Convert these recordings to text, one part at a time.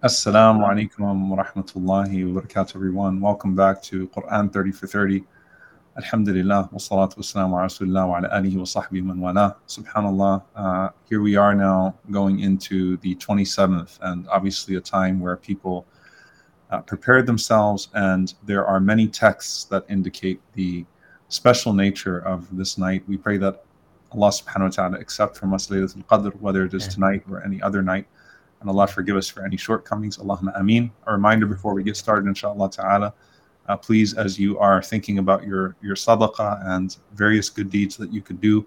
Assalamu alaikum wa rahmatullahi wa barakatuh, everyone. Welcome back to Quran 30 for 30. Alhamdulillah, wa salatu wa salamu wa rasulillah wa ala alihi wa sahbihi man wala. Subhanallah, uh, here we are now going into the 27th, and obviously a time where people uh, prepared themselves, and there are many texts that indicate the special nature of this night. We pray that Allah subhanahu wa ta'ala accept from us Laylatul Qadr, whether it is tonight or any other night. And Allah forgive us for any shortcomings. Allahumma ameen. A reminder before we get started, inshallah ta'ala. Uh, please, as you are thinking about your, your sadaqah and various good deeds that you could do,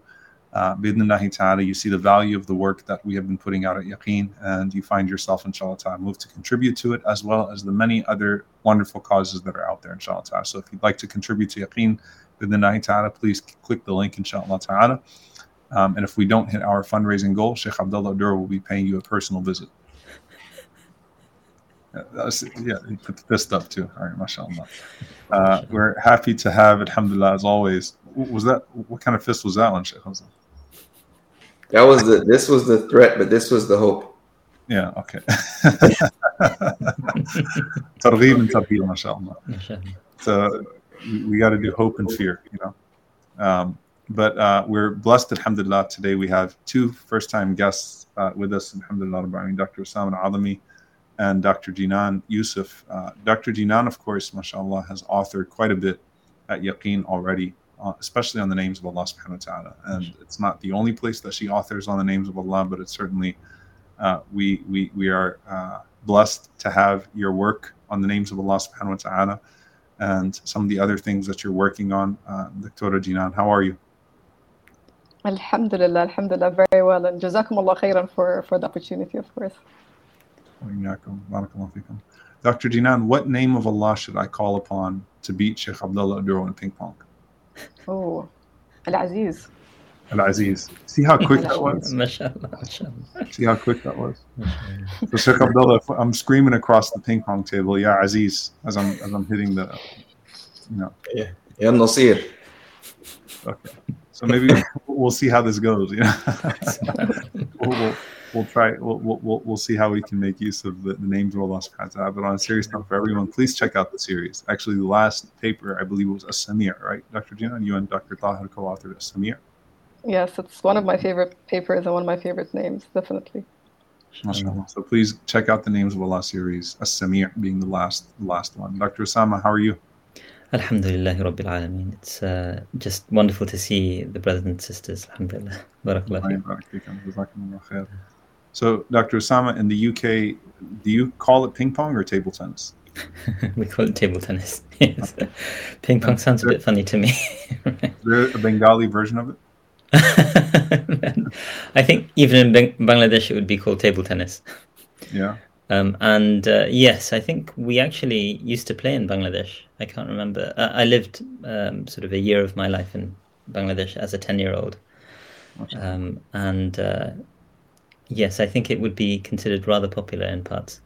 uh, bidnillahi ta'ala, you see the value of the work that we have been putting out at Yaqeen, and you find yourself, inshallah ta'ala, moved to contribute to it, as well as the many other wonderful causes that are out there, inshallah ta'ala. So if you'd like to contribute to Yaqeen, bidnillahi ta'ala, please click the link, inshallah ta'ala. Um, and if we don't hit our fundraising goal, Sheikh Abdullah Dur will be paying you a personal visit. Yeah, was, yeah, he put the fist up too. All right, mashallah. Uh, we're happy to have, alhamdulillah, as always. Was that, what kind of fist was that one, Sheikh Hamza? That was the, this was the threat, but this was the hope. Yeah, okay. Targhib and tarhib, mashallah. So we, we got to do hope and fear, you know. Um, but uh, we're blessed, alhamdulillah. Today we have two first time guests uh, with us, alhamdulillah, Dr. Osama Al-Azami and Dr. Jinan Yusuf. Uh, Dr. Jinan, of course, mashallah, has authored quite a bit at Yaqeen already, uh, especially on the names of Allah subhanahu wa ta'ala. And it's not the only place that she authors on the names of Allah, but it's certainly, uh, we, we, we are uh, blessed to have your work on the names of Allah subhanahu wa ta'ala and some of the other things that you're working on. Uh, Dr. Jinan, how are you? Alhamdulillah, Alhamdulillah, very well. And Jazakumullah khairan for, for the opportunity, of course. Dr. Jinan, what name of Allah should I call upon to beat Sheikh Abdullah Oduro in ping pong? Oh, Al Aziz. Al Aziz. See how quick that was? See how quick that was? so Sheikh Abdullah, I'm screaming across the ping pong table, Yeah, Aziz, as I'm as I'm hitting the, you know. Yeah, yeah, Nasir. Okay. So maybe we'll see how this goes. You know, we'll, we'll, we'll, try. We'll, we'll, we'll see how we can make use of the, the names of Allah Subhanahu wa But on a serious note, for everyone, please check out the series. Actually, the last paper I believe was As-Sami', right, Dr. Jinan? You and Dr. Tahir co-authored As-Sami'. Yes, it's one of my favorite papers and one of my favorite names, definitely. So please check out the names of Allah series, As-Sami' being the last last one. Dr. Osama, how are you? Alhamdulillah Rabbil Alameen. It's uh, just wonderful to see the brothers and sisters. Alhamdulillah. So, Dr. Osama, in the UK, do you call it ping pong or table tennis? we call it table tennis. Yes. Ping pong sounds a bit funny to me. Is there a Bengali version of it? I think even in Bangladesh it would be called table tennis. Yeah. Um, and uh, yes, I think we actually used to play in Bangladesh. I can't remember. Uh, I lived um, sort of a year of my life in Bangladesh as a 10 year old. Um, and uh, yes, I think it would be considered rather popular in parts.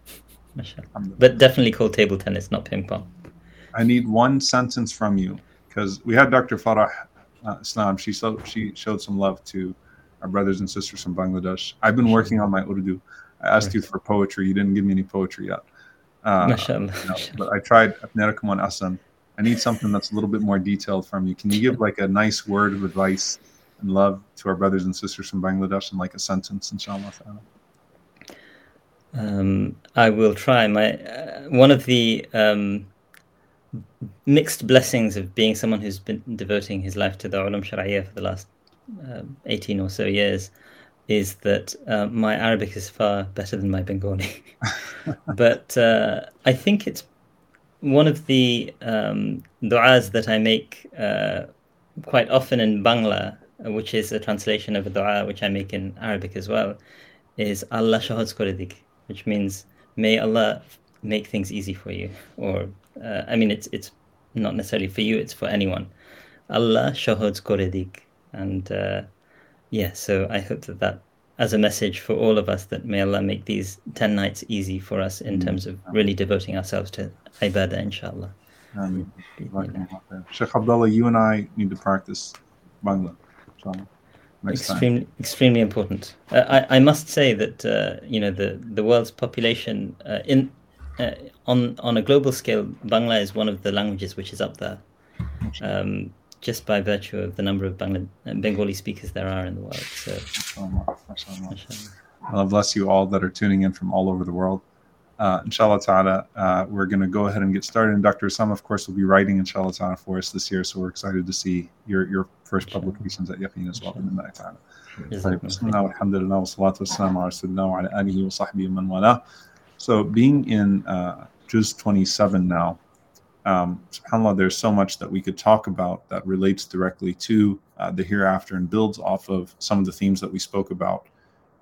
But definitely called table tennis, not ping pong. I need one sentence from you because we had Dr. Farah uh, Islam. She, so, she showed some love to our brothers and sisters from Bangladesh. I've been working on my Urdu. I asked right. you for poetry. You didn't give me any poetry yet. Uh, you know, but I tried Apnerakum Asan. I need something that's a little bit more detailed from you. Can you give like a nice word of advice and love to our brothers and sisters from Bangladesh in like a sentence, inshallah? Um, I will try. My uh, one of the um, mixed blessings of being someone who's been devoting his life to the ulum shari'ah for the last uh, 18 or so years is that uh, my Arabic is far better than my Bengali. but uh, I think it's one of the um, du'as that I make uh, quite often in Bangla, which is a translation of a du'a which I make in Arabic as well, is Allah shahad koredik, which means may Allah make things easy for you. Or, uh, I mean, it's it's not necessarily for you; it's for anyone. Allah shahad koredik, and uh, yeah, so I hope that that as a message for all of us that may Allah make these 10 nights easy for us in mm. terms of really devoting ourselves to ibadah, inshallah. Sheikh Abdullah, you and I need to practice Bangla, next time. extremely extremely important. Uh, I I must say that uh, you know the the world's population uh, in uh, on on a global scale, Bangla is one of the languages which is up there, um, just by virtue of the number of Bangla, Bengali speakers there are in the world. So, mashallah. Allah bless you all that are tuning in from all over the world. Uh, inshallah ta'ala, uh, we're going to go ahead and get started. And Dr. Osama, of course, will be writing inshallah ta'ala for us this year. So we're excited to see your, your first Inshallah. publications at Yaqeen as well. بإذن الله تعالى. طيب Jazakumullah بسم الله والحمد لله والصلاة والسلام على رسول الله وعلى آله وصحبه ومن والاه. So being in uh, Juz 27 now, um, subhanAllah, there's so much that we could talk about that relates directly to uh, the hereafter and builds off of some of the themes that we spoke about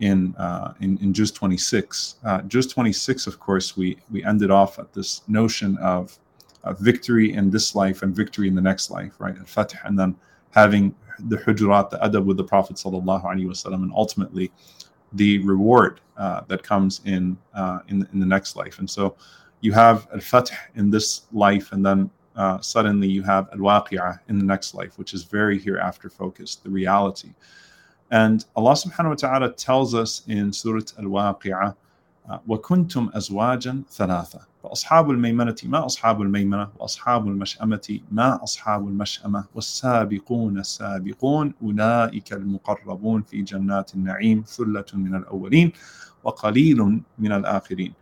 in uh, in, in Juz 26. Uh, Juz 26, of course, we we ended off at this notion of uh, victory in this life and victory in the next life, right? Al-Fatih, and then having the hujurat, the adab with the Prophet sallallahu alaihi wasallam, and ultimately the reward uh, that comes in, uh, in in the next life. And so you have al-Fatih in this life, and then uh, suddenly you have al-Waqi'ah in the next life, which is very hereafter focused, the reality. And Allah subhanahu wa ta'ala tells us in Surah Al-Waqi'ah, uh, وَكُنْتُمْ أَزْوَاجًا ثَلَاثًا فأصحاب الميمنة ما أصحاب الميمنة وأصحاب المشأمة ما أصحاب المشأمة والسابقون السابقون أولئك المقربون في جنات النعيم ثلة من الأولين وقليل من الآخرين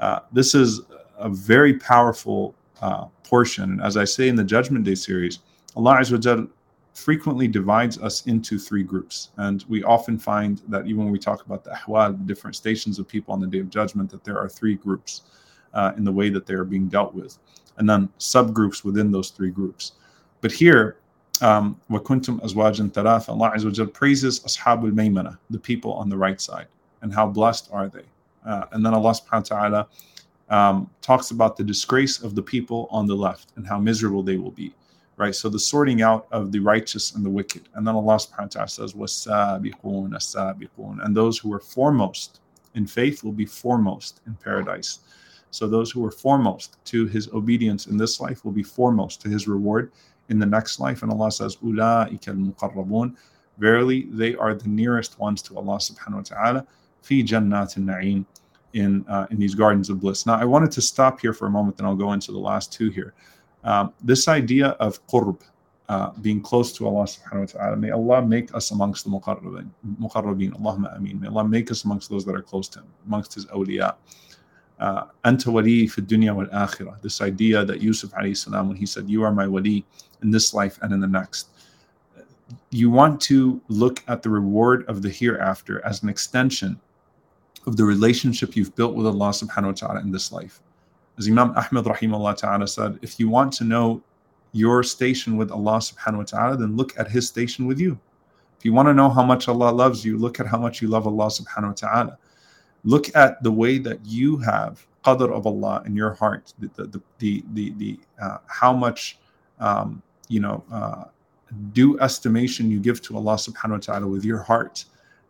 Uh, This is a very powerful uh, portion. And as I say in the Judgment Day series, Allah Azza wa Jal frequently divides us into three groups. And we often find that even when we talk about the ahwal, the different stations of people on the day of judgment, that there are three groups uh, in the way that they are being dealt with, and then subgroups within those three groups. But here, um, وَكُنْتُمْ أَزْوَاجًا ثَلَاثًا Allah Azza wa Jal praises Ashabul Maymana, the people on the right side, and how blessed are they. Uh, and then Allah subhanahu wa ta'ala um, talks about the disgrace of the people on the left and how miserable they will be right? So the sorting out of the righteous and the wicked. And then Allah subhanahu wa ta'ala says, وَالسَّابِقُونَ السَّابِقُونَ And those who are foremost in faith will be foremost in paradise. So those who were foremost to his obedience in this life will be foremost to his reward in the next life. And Allah says, Ula'ika muqarrabun. Verily, they are the nearest ones to Allah subhanahu wa ta'ala fi jannat na'im in, uh, in these gardens of bliss. Now, I wanted to stop here for a moment, then I'll go into the last two here. Um, this idea of qurb, uh, being close to Allah subhanahu wa ta'ala. May Allah make us amongst the muqarrabin. Muqarrabin, Allahumma ameen. May Allah make us amongst those that are close to Him, amongst His awliya. Uh, Anta wali dunya akhirah. This idea that Yusuf alayhi salam, when he said, You are my wali in this life and in the next. You want to look at the reward of the hereafter as an extension of the relationship you've built with Allah subhanahu wa ta'ala in this life. As Imam Ahmad rahimahullah ta'ala said, if you want to know your station with Allah subhanahu wa ta'ala, then look at his station with you. If you want to know how much Allah loves you, look at how much you love Allah subhanahu wa ta'ala Look at the way that you have qadr of Allah in your heart, the the the the, the uh, how much um, you know uh, due estimation you give to Allah subhanahu wa ta'ala with your heart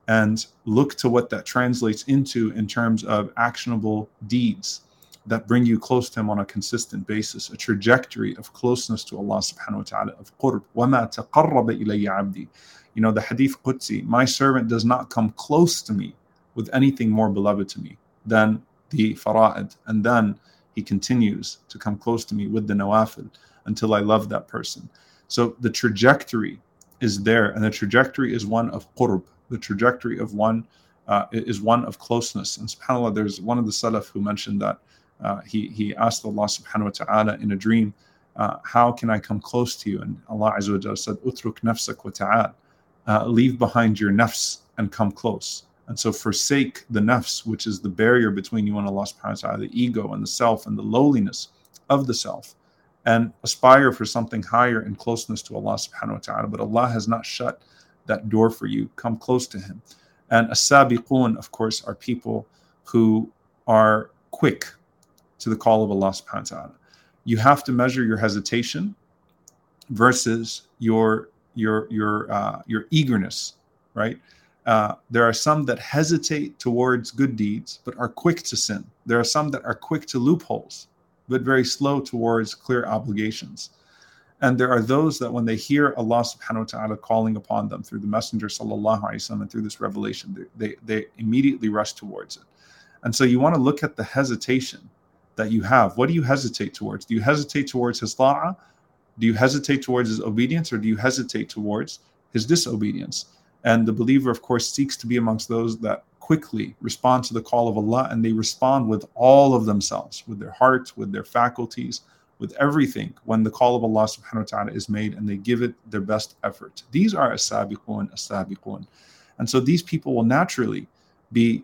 and look to what that translates into in terms of actionable deeds that bring you close to him on a consistent basis, a trajectory of closeness to Allah subhanahu wa ta'ala, of qurb. وَمَا تَقَرَّبَ إِلَيَّ عَبْدِي You know, the hadith Qudsi, my servant does not come close to me with anything more beloved to me than the fara'id. And then he continues to come close to me with the nawafil until I love that person. So the trajectory is there, and the trajectory is one of qurb, the trajectory of one uh, is one of closeness. And subhanAllah, there's one of the Salaf who mentioned that uh, he, he asked Allah subhanahu wa ta'ala in a dream, uh, How can I come close to you? And Allah Azza wa said, Utruk nafsak wa ta'al. Uh, leave behind your nafs and come close. And so forsake the nafs, which is the barrier between you and Allah subhanahu wa ta'ala, the ego and the self and the lowliness of the self, and aspire for something higher in closeness to Allah subhanahu wa ta'ala. But Allah has not shut that door for you. Come close to Him. And as-sabiqun, of course, are people who are quick to the call of Allah subhanahu wa ta'ala. You have to measure your hesitation versus your your your uh, your eagerness, right? Uh, there are some that hesitate towards good deeds but are quick to sin. There are some that are quick to loopholes but very slow towards clear obligations. And there are those that when they hear Allah subhanahu wa ta'ala calling upon them through the Messenger sallallahu alaihi wasallam and through this revelation, they, they, they immediately rush towards it. And so you want to look at the hesitation that you have. What do you hesitate towards? Do you hesitate towards his ta'ah? Do you hesitate towards his obedience or do you hesitate towards his disobedience? And the believer, of course, seeks to be amongst those that quickly respond to the call of Allah and they respond with all of themselves, with their heart, with their faculties, with everything when the call of Allah subhanahu wa ta'ala is made and they give it their best effort. These are as-sabiqun, as-sabiqun. And so these people will naturally be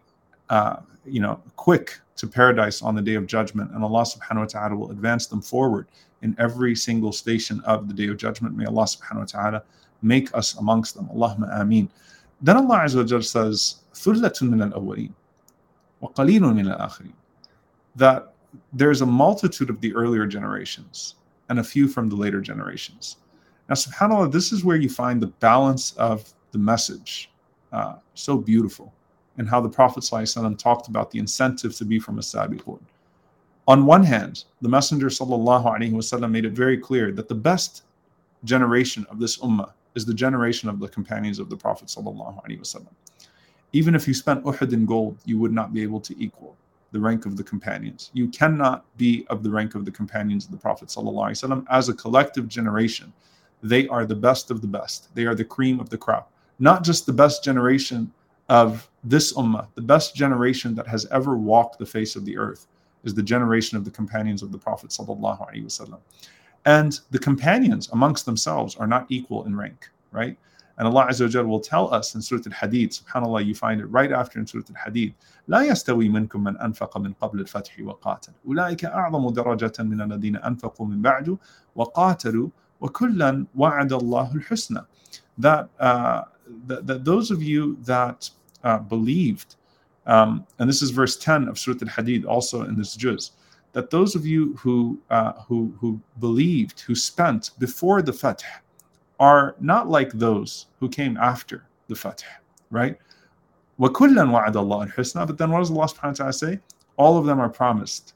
uh, you know, quick to paradise on the day of judgment, and Allah subhanahu wa ta'ala will advance them forward in every single station of the day of judgment. May Allah subhanahu wa ta'ala make us amongst them. Allahumma ameen. Then Allah Azza wa Jal says, ثُلَّةٌ مِنَ الْأَوَّلِينَ وَقَلِيلٌ مِنَ الْآخِرِينَ That there's a multitude of the earlier generations and a few from the later generations. Now, subhanAllah, this is where you find the balance of the message. Uh, so beautiful. And how the Prophet ﷺ talked about the incentive to be from a sabiqun. On one hand, the Messenger وسلم, made it very clear that the best generation of this ummah is the generation of the companions of the Prophet ﷺ. Even if you spent Uhud in gold, you would not be able to equal the rank of the companions. You cannot be of the rank of the companions of the Prophet ﷺ as a collective generation. They are the best of the best. They are the cream of the crop. Not just the best generation of this ummah, the best generation that has ever walked the face of the earth is the generation of the companions of the Prophet sallallahu. And the companions amongst themselves are not equal in rank, right? And Allah Azza wa will tell us in Surah Al-Hadid, subhanAllah, you find it right after in Surah Al-Hadid, لا يستوي منكم من أنفق من قبل الفتح وقاتل أولئك أعظم درجة من الذين أنفقوا من بعد وقاتلوا وكلا وعد الله الحسنى that, uh, that, that those of you that uh, believed um, and this is verse 10 of Surah Al-Hadid also in this juz that those of you who uh, who who believed who spent before the fath are not like those who came after the Fath, right? وَكُلًّا وَعَدَ اللَّهُ الْحُسْنَى But then what does Allah subhanahu wa ta'ala say? All of them are promised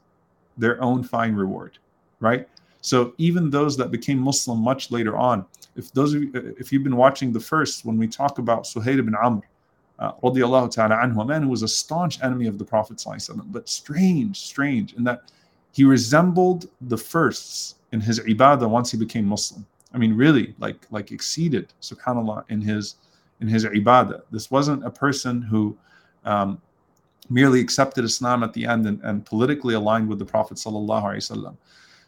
their own fine reward, right? So even those that became Muslim much later on, if those of you, if you've been watching the first, when we talk about Suhail ibn Amr, uh, radiallahu ta'ala anhu, a man who was a staunch enemy of the Prophet but strange, strange, in that he resembled the firsts in his ibadah once he became Muslim. I mean, really, like like exceeded, subhanallah, in his in his ibadah. This wasn't a person who um, merely accepted Islam at the end and, and politically aligned with the Prophet sallallahu alaihi wasallam.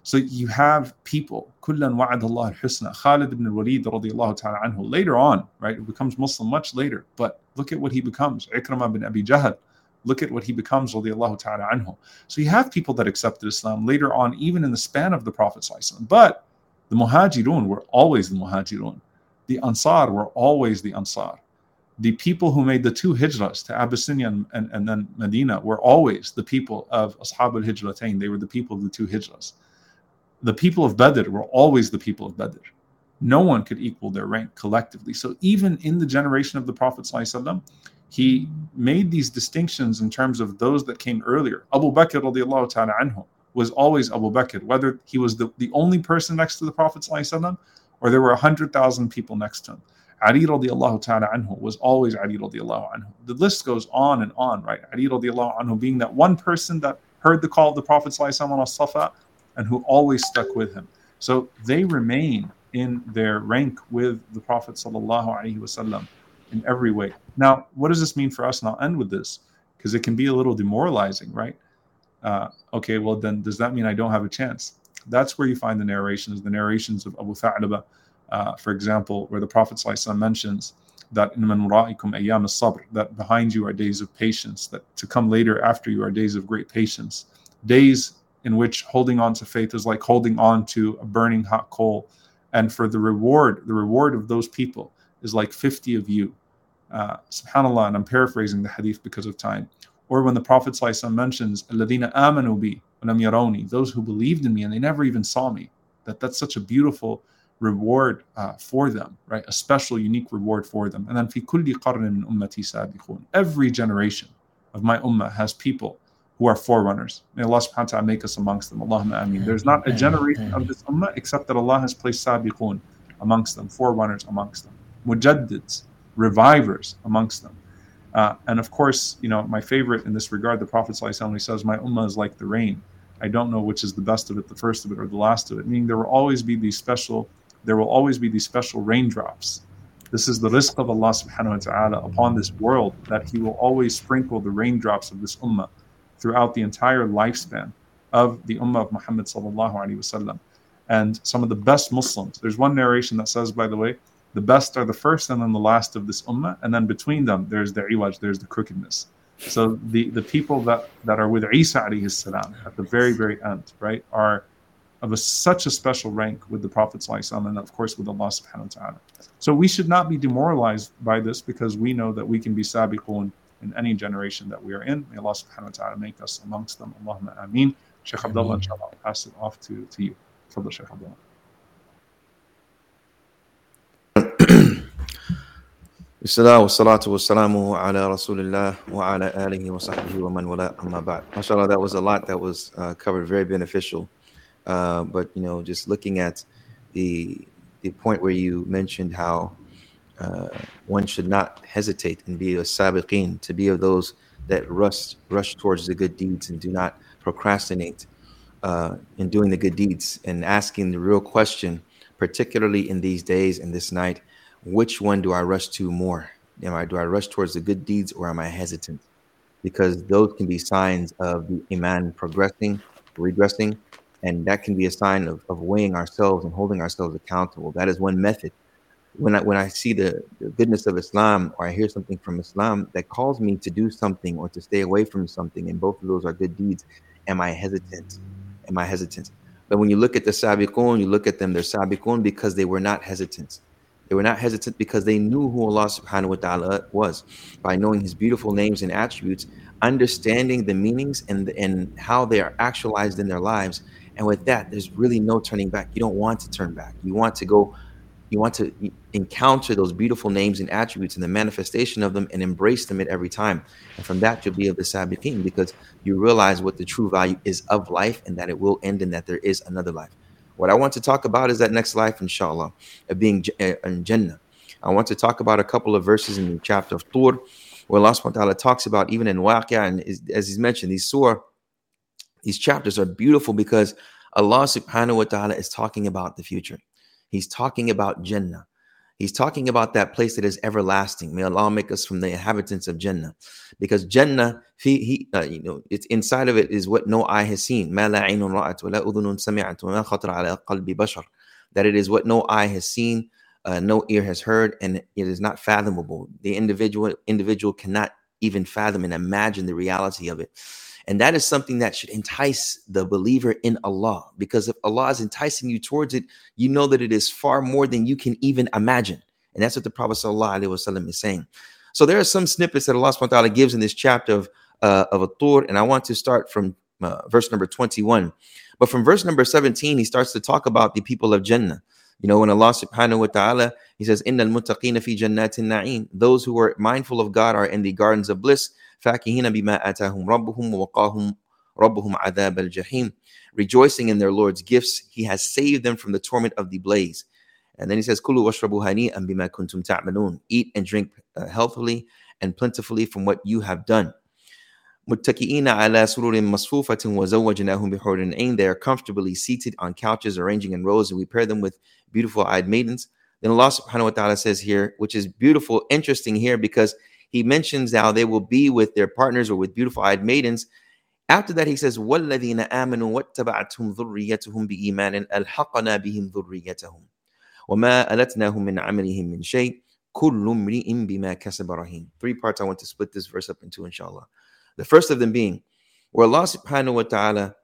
So you have people, kullan wa'ad Allah husna Khalid ibn Walid radiallahu ta'ala anhu. Later on, right, becomes Muslim much later. But look at what he becomes. Ikramah bin Abi Jahl. Look at what he becomes, ta'ala anhu. So you have people that accepted Islam later on, even in the span of the Prophet. But the Muhajirun were always the Muhajirun. The Ansar were always the Ansar. The people who made the two hijras to Abyssinia and, and, and then Medina were always the people of Ashab al Hijratain. They were the people of the two hijras. The people of Badr were always the people of Badr. No one could equal their rank collectively. So even in the generation of the Prophet, he made these distinctions in terms of those that came earlier. Abu Bakr radiallahu ta'ala anhu was always Abu Bakr, whether he was the, the only person next to the Prophet ﷺ, or there were 100,000 people next to him. Ali radiallahu ta'ala anhu was always Ali radiallahu anhu. The list goes on and on, right? Ali radiallahu anhu being that one person that heard the call of the Prophet ﷺ on Safa and who always stuck with him. So they remain in their rank with the Prophet ﷺ in every way. Now, what does this mean for us? And I'll end with this because it can be a little demoralizing, right? uh, okay, well, then does that mean I don't have a chance? That's where you find the narrations, the narrations of Abu Tha'laba, uh, for example, where the Prophet ﷺ mentions that in ayyam sabr that behind you are days of patience, that to come later after you are days of great patience, days in which holding on to faith is like holding on to a burning hot coal, and for the reward, the reward of those people is like 50 of you. Uh, Subhanallah, and I'm paraphrasing the hadith because of time. Or when the Prophet ﷺ mentions, Alladina amanu bi those who believed in me and they never even saw me. That that's such a beautiful reward uh, for them, right? A special, unique reward for them. And then fi kulli qarnin min ummati sabiqun. Every generation of my ummah has people who are forerunners. May Allah subhanahu wa ta'ala make us amongst them. Allahumma ameen. There's not a generation of this ummah except that Allah has placed sabiqun amongst them, forerunners amongst them, mujaddids, revivers amongst them. Uh, and of course, you know, my favorite in this regard, the Prophet ﷺ says, My ummah is like the rain. I don't know which is the best of it, the first of it, or the last of it. Meaning there will always be these special, there will always be these special raindrops. This is the rizq of Allah subhanahu wa ta'ala upon this world that He will always sprinkle the raindrops of this ummah throughout the entire lifespan of the ummah of Muhammad sallallahu alaihi wasallam. And some of the best Muslims. There's one narration that says, by the way, the best are the first and then the last of this ummah, and then between them there's the iwaj, there's the crookedness. So the, the people that, that are with Isa alayhi salam at the very, very end, right, are of a, such a special rank with the Prophet ﷺ and of course with Allah subhanahu wa ta'ala. So we should not be demoralized by this because we know that we can be sabiqun in any generation that we are in. May Allah subhanahu wa ta'ala make us amongst them. Allahumma ameen. Shaykh Abdullah, inshallah, I'll pass it off to, to you. Fadl Shaykh Abdullah. Bismillah, salatu wassalamu ala rasulillah wa ala alihi wa sahbihi wa man wala amma that was a lot that was uh, covered, very beneficial. Uh, but, you know, just looking at the, the point where you mentioned how uh, one should not hesitate and be a sabiqin to be of those that rush, rush towards the good deeds and do not procrastinate uh, in doing the good deeds and asking the real question, particularly in these days and this night – which one do I rush to more? Am I do I rush towards the good deeds or am I hesitant? Because those can be signs of the iman progressing, regressing, and that can be a sign of, of weighing ourselves and holding ourselves accountable. That is one method. When I when I see the, the goodness of Islam or I hear something from Islam that calls me to do something or to stay away from something, and both of those are good deeds, am I hesitant? Am I hesitant? But when you look at the sabiqun, you look at them, they're sabiqun because they were not hesitant they were not hesitant because they knew who Allah subhanahu wa ta'ala was by knowing his beautiful names and attributes, understanding the meanings and, and how they are actualized in their lives. And with that, there's really no turning back. You don't want to turn back. You want to go, you want to encounter those beautiful names and attributes and the manifestation of them and embrace them at every time. And from that, you'll be of the sabiqeen because you realize what the true value is of life and that it will end and that there is another life. What I want to talk about is that next life, inshallah, of being uh, in Jannah. I want to talk about a couple of verses in the chapter of Tur, where Allah subhanahu wa ta'ala talks about even in Waqia, and as he's mentioned, these surah, these chapters are beautiful because Allah subhanahu wa ta'ala is talking about the future. He's talking about Jannah. He's talking about that place that is everlasting. May Allah make us from the inhabitants of Jannah, because Jannah, he, he uh, you know, it's inside of it is what no eye has seen. That it is what no eye has seen, uh, no ear has heard, and it is not fathomable. The individual individual cannot even fathom and imagine the reality of it. And that is something that should entice the believer in Allah. Because if Allah is enticing you towards it, you know that it is far more than you can even imagine. And that's what the Prophet ﷺ is saying. So there are some snippets that Allah subhanahu gives in this chapter of, uh, of a tur. And I want to start from uh, verse number 21. But from verse number 17, he starts to talk about the people of Jannah. You know, when Allah subhanahu wa ta'ala, he says, Innal muttaqina fi jannatin na'im. Those who are mindful of God are in the gardens of bliss. فاكهين بما آتاهم ربهم ووقاهم ربهم عذاب الجحيم rejoicing in their Lord's gifts he has saved them from the torment of the blaze and then he says كلوا واشربوا هنيئا بما كنتم تعملون eat and drink uh, healthily and plentifully from what you have done متكئين على سرور مصفوفة وزوجناهم بحور عين they are comfortably seated on couches arranging in rows and we pair them with beautiful eyed maidens then Allah subhanahu wa ta'ala says here which is beautiful interesting here because he mentions how they will be with their partners or with beautiful eyed maidens. After that, he says, وَالَّذِينَ آمَنُوا وَاتَّبَعَتْهُمْ ذُرِّيَّتُهُم بِإِيمَانٍ أَلْحَقْنَا بِهِمْ ذُرِّيَّتَهُم وَمَا أَلَتْنَاهُم مِّنْ عَمَلِهِم مِّن شَيْءٍ كُلُّ امْرِئٍ بِمَا كَسَبَ رَهِينٌ Three parts I want to split this verse up into, inshallah. The first of them being where Allah subhanahu wa ta'ala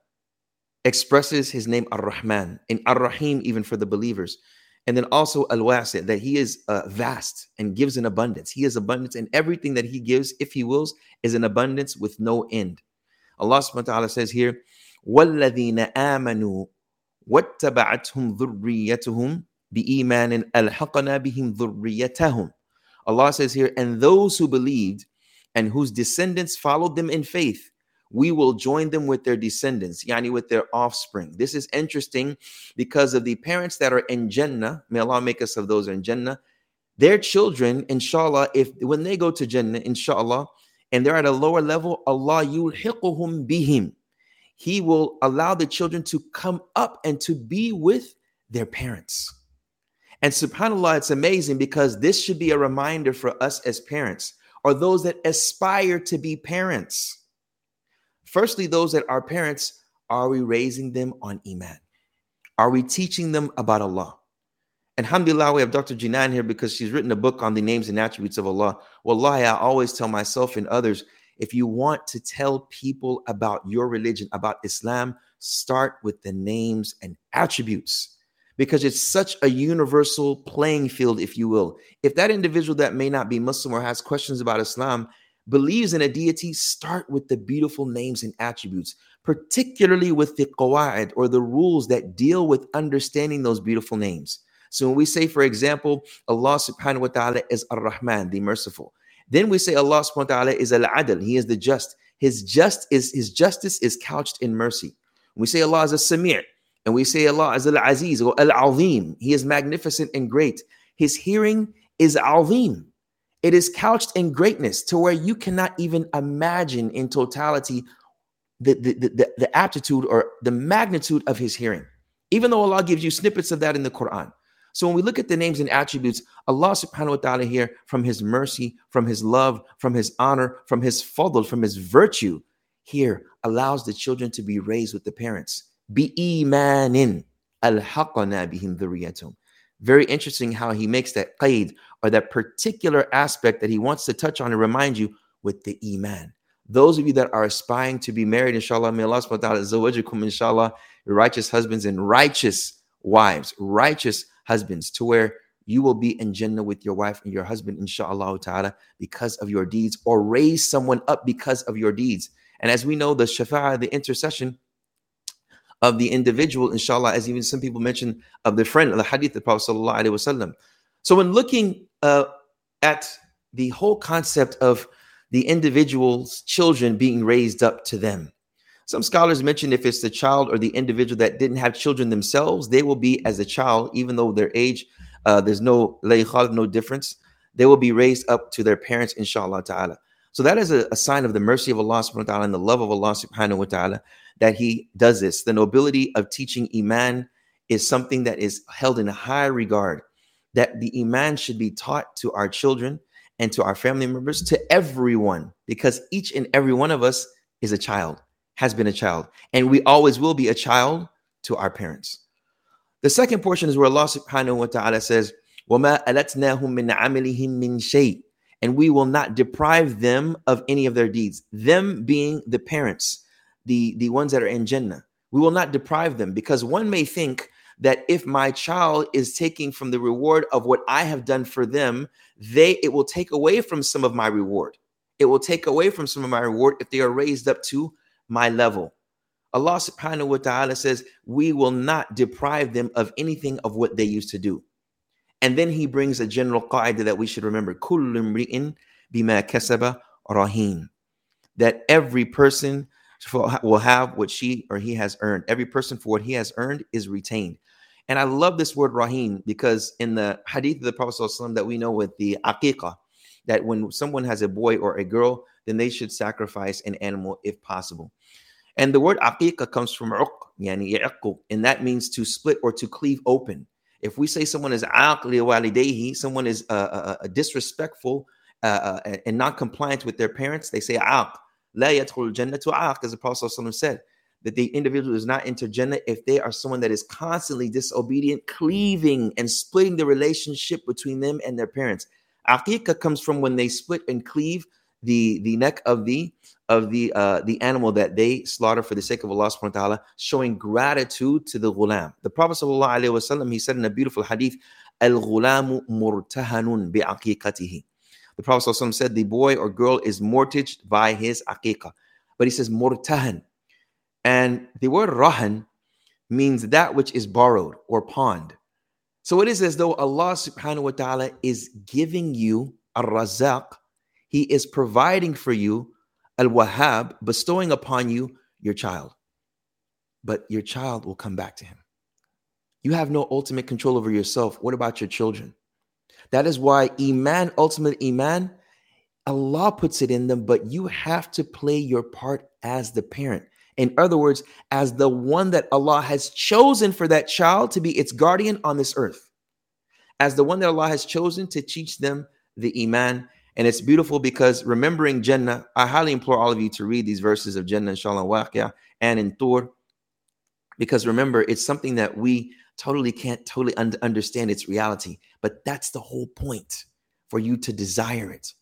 expresses his name Ar-Rahman and Ar-Rahim even for the believers. And then also al wasi that he is uh, vast and gives an abundance. He is abundance, and everything that he gives, if he wills, is an abundance with no end. Allah subhanahu wa ta'ala says here, وَالَّذِينَ آمَنُوا وَاتَّبَعَتْهُمْ ذُرِّيَّتُهُمْ بِإِيمَانٍ أَلْحَقْنَا بِهِمْ ذُرِّيَّتَهُمْ Allah says here, and those who believed and whose descendants followed them in faith, we will join them with their descendants, yani with their offspring. This is interesting because of the parents that are in Jannah. May Allah make us of those in Jannah. Their children, inshallah, if when they go to Jannah, inshallah, and they're at a lower level, Allah yulhiquhum bihim. He will allow the children to come up and to be with their parents. And subhanAllah, it's amazing because this should be a reminder for us as parents or those that aspire to be parents Firstly, those that are parents, are we raising them on Iman? Are we teaching them about Allah? And alhamdulillah, we have Dr. Jinan here because she's written a book on the names and attributes of Allah. Wallahi, I always tell myself and others if you want to tell people about your religion, about Islam, start with the names and attributes because it's such a universal playing field, if you will. If that individual that may not be Muslim or has questions about Islam believes in a deity, start with the beautiful names and attributes, particularly with the qawa'id or the rules that deal with understanding those beautiful names. So when we say, for example, Allah subhanahu wa ta'ala is Ar-Rahman, the merciful, then we say Allah subhanahu wa ta'ala is Al-Adl, He is the just. His just is his justice is couched in mercy. we say Allah is a Samir, and we say Allah is Al-Aziz or Al-Azim, He is magnificent and great. His hearing is Azim. It is couched in greatness to where you cannot even imagine in totality the, the, the, the, aptitude or the magnitude of his hearing, even though Allah gives you snippets of that in the Quran. So when we look at the names and attributes, Allah subhanahu wa ta'ala here, from his mercy, from his love, from his honor, from his fadl, from his virtue, here allows the children to be raised with the parents. Be imanin alhaqana bihim. Very interesting how he makes that qaid or that particular aspect that he wants to touch on and remind you with the iman. Those of you that are aspiring to be married, inshallah, may Allah subhanahu wa ta'ala, inshallah, righteous husbands and righteous wives, righteous husbands, to where you will be in Jannah with your wife and your husband, inshallah ta'ala, because of your deeds, or raise someone up because of your deeds. And as we know, the shafa'ah, the intercession, of the individual, inshallah, as even some people mentioned of the friend of the hadith of Prophet Alaihi Wasallam. So when looking uh, at the whole concept of the individual's children being raised up to them, some scholars mention if it's the child or the individual that didn't have children themselves, they will be as a child, even though their age, uh, there's no no difference. They will be raised up to their parents, inshallah ta'ala. So that is a, a, sign of the mercy of Allah subhanahu wa ta'ala and the love of Allah subhanahu wa ta'ala that he does this. The nobility of teaching Iman is something that is held in high regard, that the Iman should be taught to our children and to our family members, to everyone, because each and every one of us is a child, has been a child, and we always will be a child to our parents. The second portion is where Allah subhanahu wa ta'ala says, وَمَا أَلَتْنَاهُم مِّنْ عَمِلِهِم مِّن شَيْءٍ and we will not deprive them of any of their deeds. Them being the parents, the, the ones that are in Jannah. We will not deprive them because one may think that if my child is taking from the reward of what I have done for them, they it will take away from some of my reward. It will take away from some of my reward if they are raised up to my level. Allah subhanahu wa ta'ala says, We will not deprive them of anything of what they used to do. And then he brings a general qaida that we should remember. bima. That every person will have what she or he has earned. Every person for what he has earned is retained. And I love this word rahim because in the hadith of the Prophet ﷺ that we know with the aqiqah, that when someone has a boy or a girl, then they should sacrifice an animal if possible. And the word aqiqah comes from uq, yani and that means to split or to cleave open. If we say someone is walidehi, someone is uh, uh, uh disrespectful uh, uh and not compliant with their parents, they say aq. La yadkhul jannatu aq, as the Prophet ﷺ said, that the individual does not Jannah if they are someone that is constantly disobedient, cleaving and splitting the relationship between them and their parents. Aqiqah comes from when they split and cleave the, the neck of the of the uh, the animal that they slaughter for the sake of Allah subhanahu wa ta'ala, showing gratitude to the ghulam. The Prophet wasallam, he said in a beautiful hadith, Al-ghulamu murtahanun bi'aqiqatihi. The Prophet said the boy or girl is mortgaged by his aqiqah. But he says murtahan. And the word rahan means that which is borrowed or pawned. So it is as though Allah subhanahu wa ta'ala is giving you a razaq. He is providing for you Al Wahhab, bestowing upon you your child. But your child will come back to him. You have no ultimate control over yourself. What about your children? That is why Iman, ultimate Iman, Allah puts it in them, but you have to play your part as the parent. In other words, as the one that Allah has chosen for that child to be its guardian on this earth, as the one that Allah has chosen to teach them the Iman. And it's beautiful because remembering Jannah, I highly implore all of you to read these verses of Jannah, inshallah, Waqia, and in Tur, because remember, it's something that we totally can't totally un- understand its reality, but that's the whole point for you to desire it.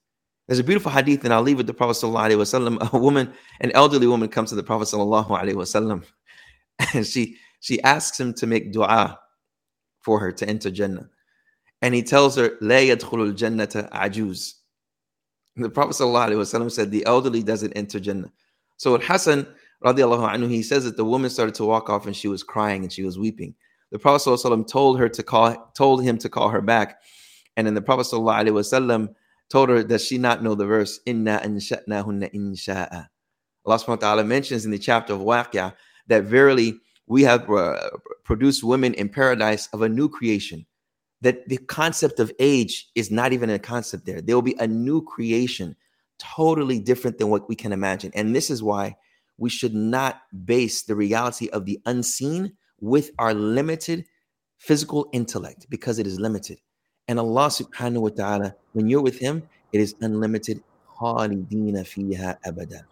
There's a beautiful hadith, and I'll leave with the Prophet sallallahu wasallam. A woman, an elderly woman, comes to the Prophet sallallahu alaihi wasallam, and she she asks him to make du'a for her to enter Jannah, and he tells her, "La yadkhulul jannata ajuz." The Prophet sallallahu alaihi wasallam said, "The elderly doesn't enter Jannah." So when Hassan radiallahu anhu, he says that the woman started to walk off, and she was crying and she was weeping. The Prophet wasallam told her to call, told him to call her back, and then the Prophet sallallahu alaihi wasallam told her, Does she not know the verse? Inna ansha'nahunna insha'a. Allah subhanahu wa ta'ala mentions in the chapter of Waqia that verily we have uh, produced women in paradise of a new creation. That the concept of age is not even a concept there. There will be a new creation, totally different than what we can imagine. And this is why we should not base the reality of the unseen with our limited physical intellect because it is limited. And Allah subhanahu wa ta'ala, when you're with Him, it is unlimited. fiha abada.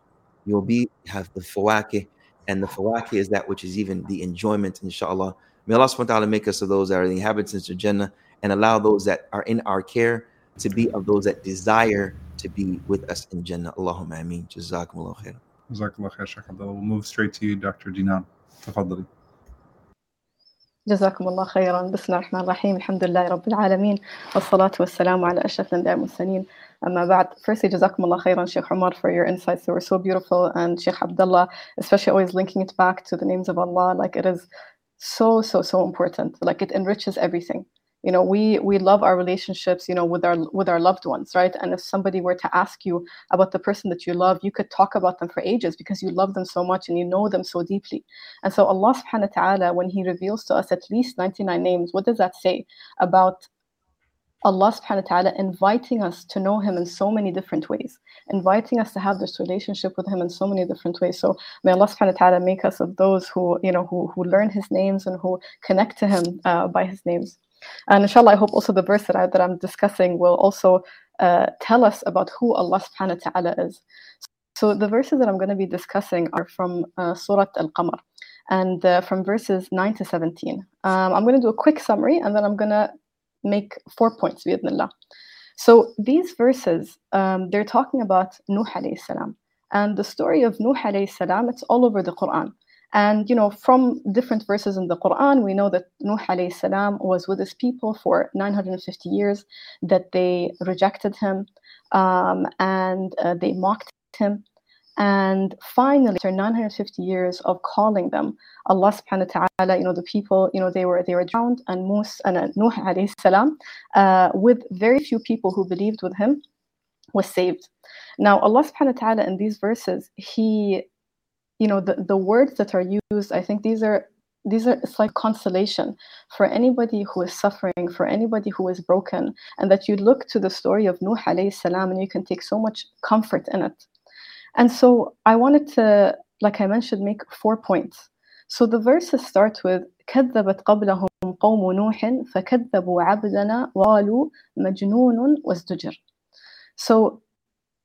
You'll be have the fawaki, and the fawaki is that which is even the enjoyment, inshallah. May Allah subhanahu wa ta'ala make us of those that are the inhabitants of Jannah and allow those that are in our care to be of those that desire to be with us in Jannah. Allahumma ameen. Jazakumullah khair. Jazakumullah khair, Sheikh Abdullah. We'll move straight to you, Dr. Jinan. تفضلي جزاكم الله خيرا بسم الله الرحمن الرحيم الحمد لله رب العالمين والصلاة والسلام على أشرف الأنبياء والمرسلين أما بعد Firstly جزاكم الله خيرا Sheikh Umar for your insights they were so beautiful and Sheikh Abdullah especially always linking it back to the names of Allah like it is so so so important like it enriches everything you know we we love our relationships you know with our with our loved ones right and if somebody were to ask you about the person that you love you could talk about them for ages because you love them so much and you know them so deeply and so allah subhanahu wa ta'ala when he reveals to us at least 99 names what does that say about Allah subhanahu wa ta'ala inviting us to know him in so many different ways, inviting us to have this relationship with him in so many different ways. So may Allah subhanahu wa ta'ala make us of those who, you know, who, who learn his names and who connect to him uh, by his names. And inshallah, I hope also the verse that, I, that I'm discussing will also uh, tell us about who Allah subhanahu wa ta'ala is. So the verses that I'm going to be discussing are from uh, Al-Qamar and uh, from verses 9 to 17. Um, I'm going to do a quick summary and then I'm going to make four points, bi'idhnillah. So these verses, um, they're talking about Nuh alayhi salam. And the story of Nuh alayhi salam, it's all over the Quran. And you know, from different verses in the Quran, we know that Nuh salam was with his people for 950 years, that they rejected him um, and uh, they mocked him. And finally, after 950 years of calling them, Allah subhanahu wa ta'ala, you know, the people, you know, they were they were drowned and Mus and uh, Nuh alayhi salam, uh, with very few people who believed with him, was saved. Now, Allah subhanahu wa ta'ala in these verses, He you know the, the words that are used i think these are these are it's like consolation for anybody who is suffering for anybody who is broken and that you look to the story of nuh alayhi salam and you can take so much comfort in it and so i wanted to like i mentioned make four points so the verses start with كذبت قبلهم قوم نوح فكذبوا عبدنا وقالوا مجنون وازدجر so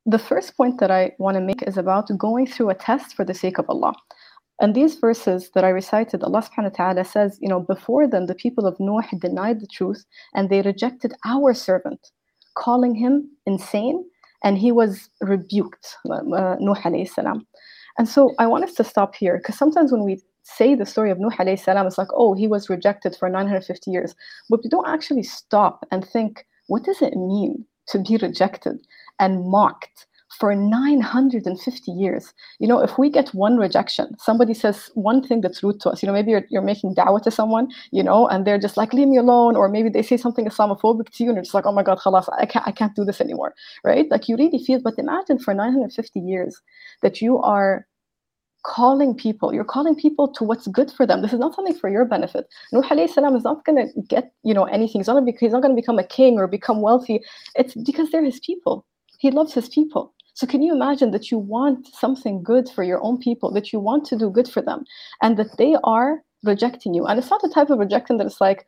the first point that I want to make is about going through a test for the sake of Allah. And these verses that I recited, Allah subhanahu wa ta'ala says, you know, before them, the people of Nuh denied the truth and they rejected our servant, calling him insane, and he was rebuked, uh, Nuh alayhi salam. And so I want us to stop here because sometimes when we say the story of Nuh alayhi salam, it's like, oh, he was rejected for 950 years. But we don't actually stop and think, what does it mean to be rejected? And mocked for 950 years. You know, if we get one rejection, somebody says one thing that's rude to us, you know, maybe you're, you're making da'wah to someone, you know, and they're just like, leave me alone. Or maybe they say something Islamophobic to you and you're just like, oh my God, khalas, I can't, I can't do this anymore, right? Like you really feel, but imagine for 950 years that you are calling people you're calling people to what's good for them this is not something for your benefit nuh alayhi salam is not going to get you know anything he's not, be, he's not going to become a king or become wealthy it's because they're his people he loves his people so can you imagine that you want something good for your own people that you want to do good for them and that they are rejecting you and it's not the type of rejection that it's like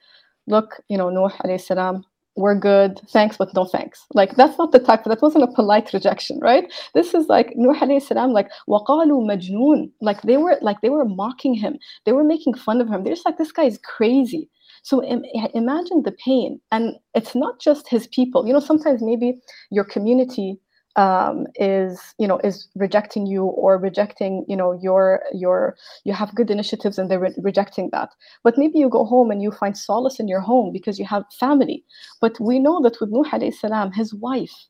look you know nuh alayhi salam we're good, thanks, but no thanks. Like that's not the type, that wasn't a polite rejection, right? This is like Nuh alayhi salam, like waqalu majnoon. Like they were like they were mocking him, they were making fun of him. They're just like this guy is crazy. So Im- imagine the pain. And it's not just his people. You know, sometimes maybe your community um, is you know is rejecting you or rejecting you know your your you have good initiatives and they're re- rejecting that but maybe you go home and you find solace in your home because you have family but we know that with nuh salam his wife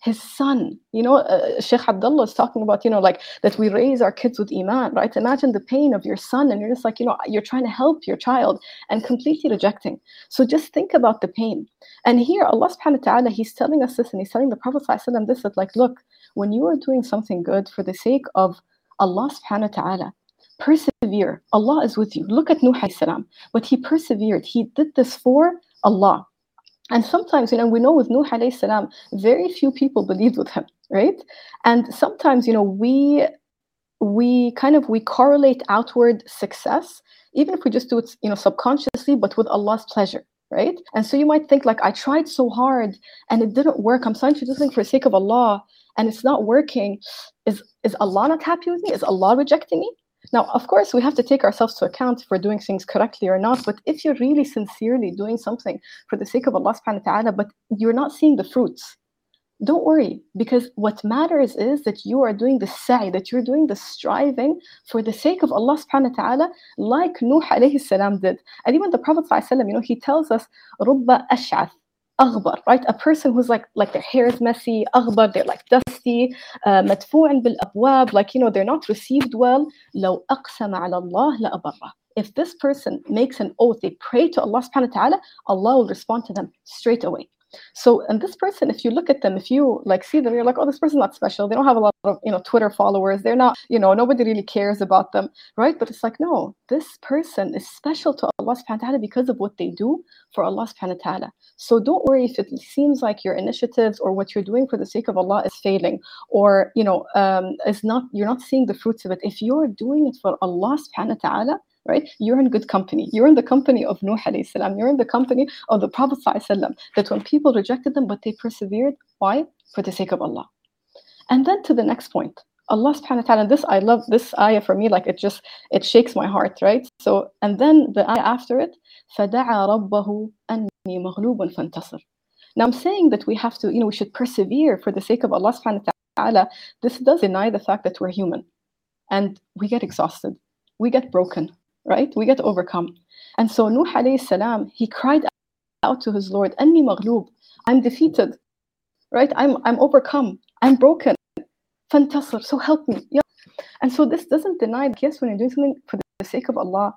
his son. You know uh, sheikh abdullah is talking about you know like that we raise our kids with iman right? Imagine the pain of your son and you're just like you know you're trying to help your child and completely rejecting. So just think about the pain. And here allah subhanahu wa ta'ala he's telling us this and he's telling the prophet sallallahu this that like look when you are doing something good for the sake of allah subhanahu wa ta'ala persevere. Allah is with you. Look at nuh but he persevered. He did this for allah and sometimes, you know, we know with Nuh alayhi salam, very few people believed with him, right? And sometimes, you know, we we kind of we correlate outward success, even if we just do it, you know, subconsciously, but with Allah's pleasure, right? And so you might think like, I tried so hard and it didn't work. I'm trying to do something for the sake of Allah and it's not working. Is is Allah not happy with me? Is Allah rejecting me? Now, of course, we have to take ourselves to account if we're doing things correctly or not. But if you're really sincerely doing something for the sake of Allah subhanahu wa ta'ala, but you're not seeing the fruits, don't worry, because what matters is that you are doing the sa'i, that you're doing the striving for the sake of Allah subhanahu wa ta'ala, like Nuh alayhi salam did. And even the Prophet, you know, he tells us, Rubba ash'ath, aghbar, right? A person who's like like their hair is messy, aghbar, they're like dusty, uh, مدفوع بالأبواب, like you know they're not received well. لو أقسم على الله لأبره. If this person makes an oath, they pray to Allah subhanahu wa ta'ala, Allah will respond to them straight away. So, and this person, if you look at them, if you like see them, you're like, oh, this person's not special. They don't have a lot of, you know, Twitter followers. They're not, you know, nobody really cares about them, right? But it's like, no, this person is special to Allah subhanahu wa ta'ala because of what they do for Allah subhanahu wa ta'ala. So don't worry if it seems like your initiatives or what you're doing for the sake of Allah is failing or, you know, um, is not, you're not seeing the fruits of it. If you're doing it for Allah subhanahu wa ta'ala, right? You're in good company. You're in the company of Nuh alayhi salam. You're in the company of the Prophet sallam, that when people rejected them, but they persevered, why? For the sake of Allah. And then to the next point. Allah subhanahu wa ta'ala, this I love this ayah for me, like it just it shakes my heart, right? So and then the ayah after it, فَدَعَى رَبَّهُ أَنِّي مَغْلُوبٌ فَانْتَصِرْ. Now I'm saying that we have to, you know, we should persevere for the sake of Allah subhanahu wa ta'ala. This does deny the fact that we're human. And we get exhausted. We get broken right? We get overcome. And so Nuh alayhi salam, he cried out to his Lord, Anni maghloob, I'm defeated, right? I'm, I'm overcome, I'm broken. Fantasir, so help me. Yeah. And so this doesn't deny that, yes, when you're doing something for the sake of Allah,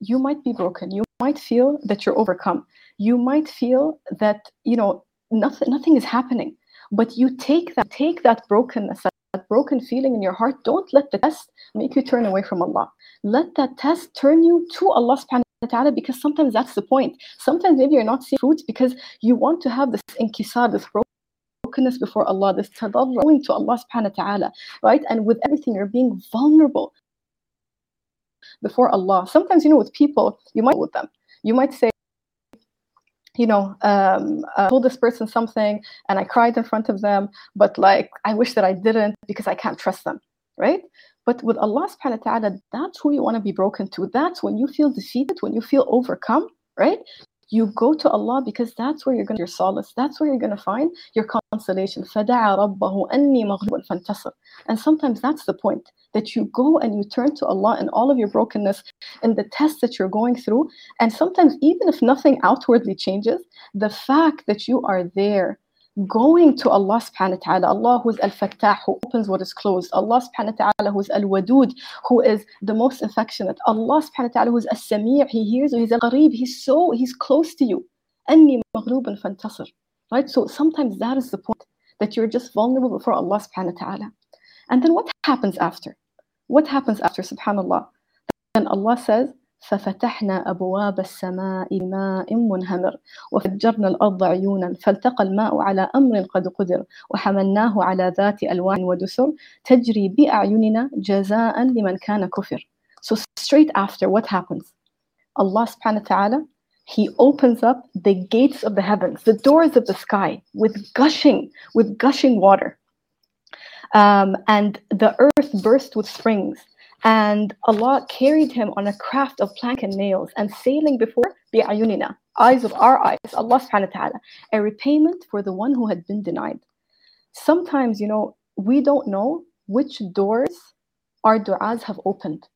you might be broken. You might feel that you're overcome. You might feel that, you know, nothing, nothing is happening. But you take that, take that brokenness, broken feeling in your heart, don't let the test make you turn away from Allah. Let that test turn you to Allah subhanahu wa ta'ala because sometimes that's the point. Sometimes maybe you're not seeing fruits because you want to have this inkisar, this brokenness before Allah, this tadarru going to Allah subhanahu wa ta'ala, right? And with everything, you're being vulnerable before Allah. Sometimes, you know, with people, you might with them. You might say, you know, um, I uh, told this person something and I cried in front of them, but like, I wish that I didn't because I can't trust them, right? But with Allah subhanahu wa ta'ala, that's who you want to be broken to. That's when you feel defeated, when you feel overcome, right? You go to Allah because that's where you're going to your solace. That's where you're going to find your consolation. And sometimes that's the point that you go and you turn to Allah in all of your brokenness and the tests that you're going through. And sometimes, even if nothing outwardly changes, the fact that you are there going to Allah subhanahu wa ta'ala, Allah who is Al-Fattah, who opens what is closed, Allah subhanahu wa ta'ala who is Al-Wadud, who is the most affectionate, Allah subhanahu wa ta'ala who is Al-Sami' He hears you, He's Al-Qareeb, He's so, He's close to you. أني مغلوب فانتصر. Right? So sometimes that is the point, that you're just vulnerable before Allah subhanahu wa ta'ala. And then what happens after? What happens after, subhanAllah? Then Allah says, ففتحنا أبواب السماء بماء منهمر وفجرنا الأرض عيونا فالتقى الماء على أمر قد قدر وحملناه على ذات ألوان ودسر تجري بأعيننا جزاء لمن كان كفر So straight after what happens? Allah subhanahu wa ta'ala he opens up the gates of the heavens, the doors of the sky with gushing, with gushing water. Um, and the earth burst with springs and Allah carried him on a craft of plank and nails and sailing before the ayunina, eyes of our eyes, Allah subhanahu wa ta'ala, a repayment for the one who had been denied. Sometimes, you know, we don't know which doors our du'as have opened.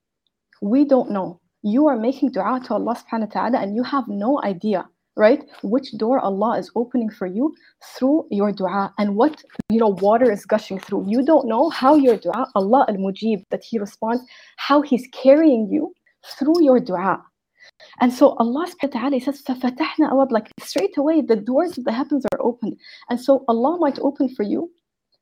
We don't know. You are making dua to Allah subhanahu wa ta'ala and you have no idea right which door allah is opening for you through your dua and what you know water is gushing through you don't know how your dua allah al-mujib that he responds how he's carrying you through your dua and so Allah subhanahu wa ta'ala says, فَفَتَحْنَا أَوَابْ Like straight away, the doors of the heavens are opened. And so Allah might open for you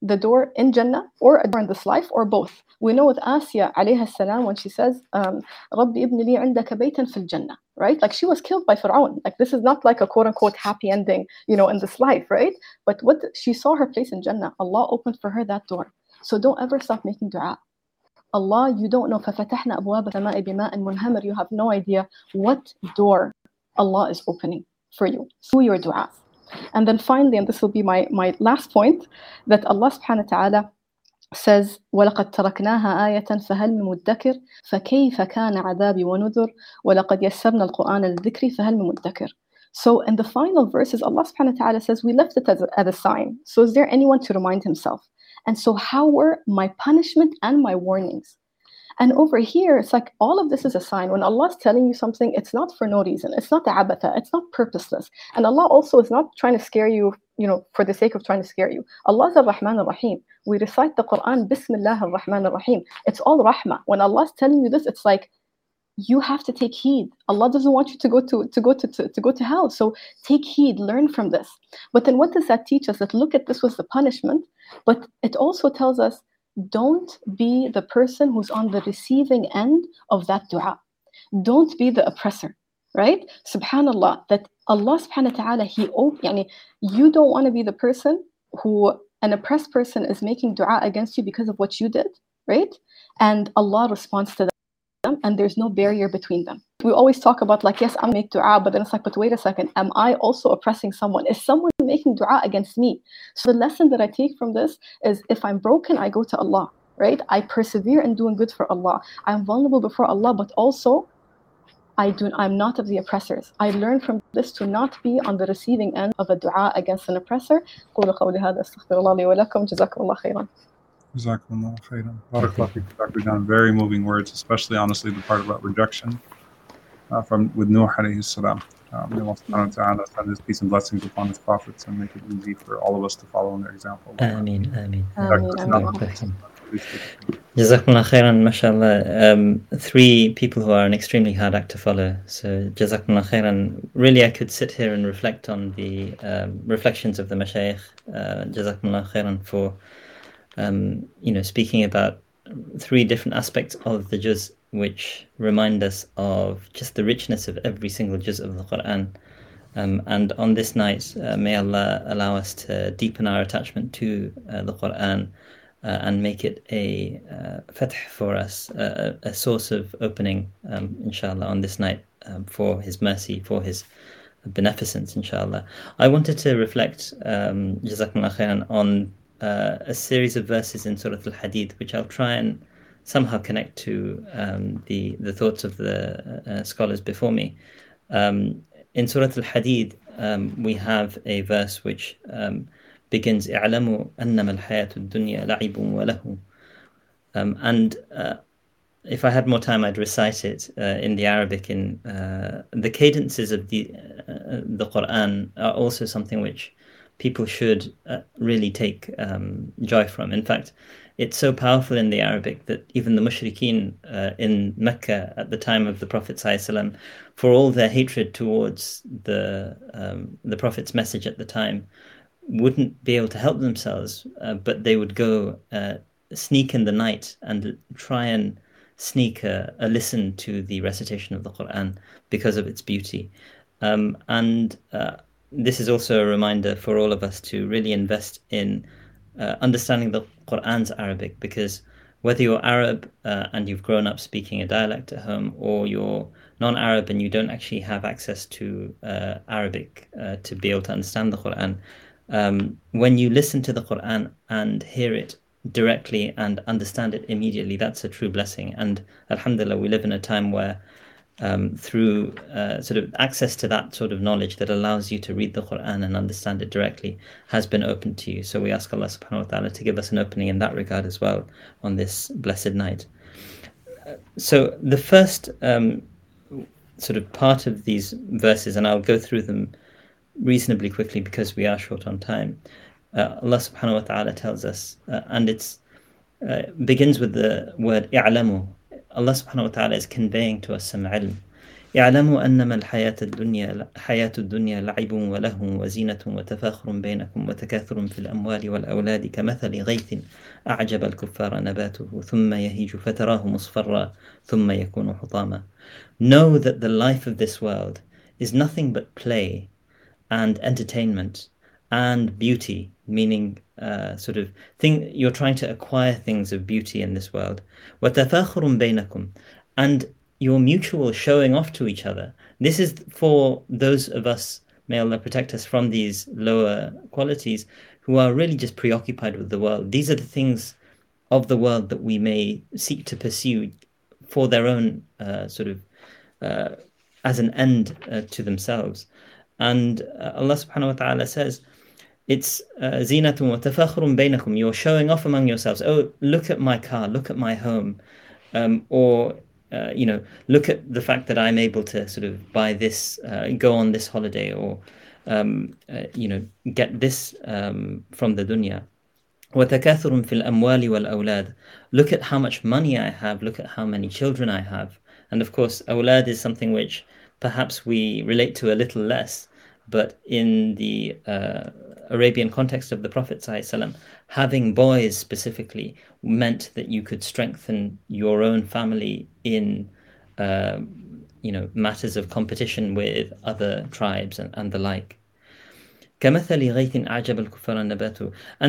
the door in Jannah or a door in this life or both. We know with Asya alayha salam when she says, um, رَبِّ إِبْنِ لِي عِنْدَكَ بَيْتًا فِي الْجَنَّةِ Right? Like she was killed by Fir'aun. Like this is not like a quote unquote happy ending, you know, in this life, right? But what she saw her place in Jannah. Allah opened for her that door. So don't ever stop making dua. Allah, you don't know. فَفَتَحْنَا أَبْوَابَ السَّمَاءِ بِمَاءٍ مُنْهَمِرٍ You have no idea what door Allah is opening for you through your dua. And then finally, and this will be my, my last point, that Allah subhanahu wa ta'ala says ولقد تركناها آية فهل من مدكر فكيف كان عذابي ونذر ولقد يسرنا القرآن للذكر فهل من مدكر So in the final verses, Allah subhanahu wa ta'ala says, we left it as a, as a sign. So is there anyone to remind himself? And so how were my punishment and my warnings? And over here, it's like all of this is a sign. When Allah is telling you something, it's not for no reason. It's not the abatha. It's not purposeless. And Allah also is not trying to scare you, you know, for the sake of trying to scare you. Allah is ar-Rahman ar-Rahim. We recite the Quran, Bismillah ar-Rahman ar-Rahim. It's all rahmah. When Allah is telling you this, it's like you have to take heed. Allah doesn't want you to go to, to go to, to, to go to hell. So take heed, learn from this. But then what does that teach us? That look at this was the punishment, but it also tells us don't be the person who's on the receiving end of that dua. Don't be the oppressor, right? Subhanallah, that Allah subhanahu wa ta'ala, He yani, you don't want to be the person who an oppressed person is making dua against you because of what you did, right? And Allah responds to them and there's no barrier between them. We always talk about like, yes, I'm make dua, but then it's like, but wait a second, am I also oppressing someone? Is someone making dua against me? So the lesson that I take from this is if I'm broken, I go to Allah, right? I persevere in doing good for Allah. I'm vulnerable before Allah, but also I do I'm not of the oppressors. I learn from this to not be on the receiving end of a dua against an oppressor. قولوا قولي هذا استغفر الله لي ولكم جزاكم الله خيرا. Jazakumullah khairan. Barakallahu Dr. Jinan. Very moving words, especially honestly the part about rejection uh, from with Nuh alayhi salam. Um, may Allah subhanahu wa ta'ala send his peace and blessings upon his prophets and make it easy for all of us to follow in their example. Ameen, ameen. Ameen, Jazakumullah khairan, mashallah. Um, three people who are an extremely hard act to follow. So, Jazakumullah khairan. Really, I could sit here and reflect on the um, reflections of the Mashaykh. Uh, Jazakumullah khairan for, um, you know, speaking about three different aspects of the juz which remind us of just the richness of every single juz of the Quran. Um, and on this night, uh, may Allah allow us to deepen our attachment to uh, the Quran uh, and make it a uh, fath for us, a source of opening, um, inshallah, on this night um, for His mercy, for His beneficence, inshallah. I wanted to reflect, um, Jazakumullah khairan, on uh, a series of verses in Surah Al Hadid, which I'll try and somehow connect to um, the, the thoughts of the uh, scholars before me. Um, in Surah Al Hadid, um, we have a verse which um, begins, "I'lamu um, and uh, if I had more time, I'd recite it uh, in the Arabic. In uh, the cadences of the uh, the Quran are also something which people should uh, really take um, joy from. In fact, it's so powerful in the Arabic that even the mushrikeen uh, in Mecca at the time of the Prophet for all their hatred towards the um, the Prophet's message at the time, wouldn't be able to help themselves, uh, but they would go uh, sneak in the night and try and sneak a, a, listen to the recitation of the Quran because of its beauty. Um, and uh, this is also a reminder for all of us to really invest in uh, understanding the Quran's Arabic because whether you're Arab uh, and you've grown up speaking a dialect at home or you're non-Arab and you don't actually have access to uh, Arabic uh, to be able to understand the Quran, um, when you listen to the Quran and hear it directly and understand it immediately, that's a true blessing. And Alhamdulillah, we live in a time where um, through uh, sort of access to that sort of knowledge that allows you to read the Quran and understand it directly has been open to you. So we ask Allah subhanahu wa ta'ala to give us an opening in that regard as well on this blessed night. So the first um, sort of part of these verses, and I'll go through them reasonably quickly because we are short on time. Uh, Allah subhanahu wa ta'ala tells us, uh, and it uh, begins with the word i'lamu. Allah subhanahu wa ta'ala is conveying to us some ilm. اعلموا أنما الحياة الدنيا حياة الدنيا لعب ولهو وزينة وتفاخر بينكم وتكاثر في الأموال والأولاد كمثل غيث أعجب الكفار نباته ثم يهيج فتراه مصفرا ثم يكون حطاما Know that the life of this world is nothing but play and entertainment and beauty, meaning uh, sort of thing you're trying to acquire things of beauty in this world. And your mutual showing off to each other. This is for those of us, may Allah protect us from these lower qualities, who are really just preoccupied with the world. These are the things of the world that we may seek to pursue for their own uh, sort of uh, as an end uh, to themselves. And uh, Allah subhanahu wa ta'ala says, it's uh, zinatun wa tafakhrun bainakum. You're showing off among yourselves. Oh, look at my car, look at my home. Um, or, uh, you know, look at the fact that I'm able to sort of buy this, uh, go on this holiday, or, um, uh, you know, get this um, from the dunya. وتكاثر في الأموال والأولاد. Look at how much money I have. Look at how many children I have. And of course, awlad is something which perhaps we relate to a little less, but in the uh, Arabian context of the Prophet having boys specifically meant that you could strengthen your own family in, uh, you know, matters of competition with other tribes and, and the like. And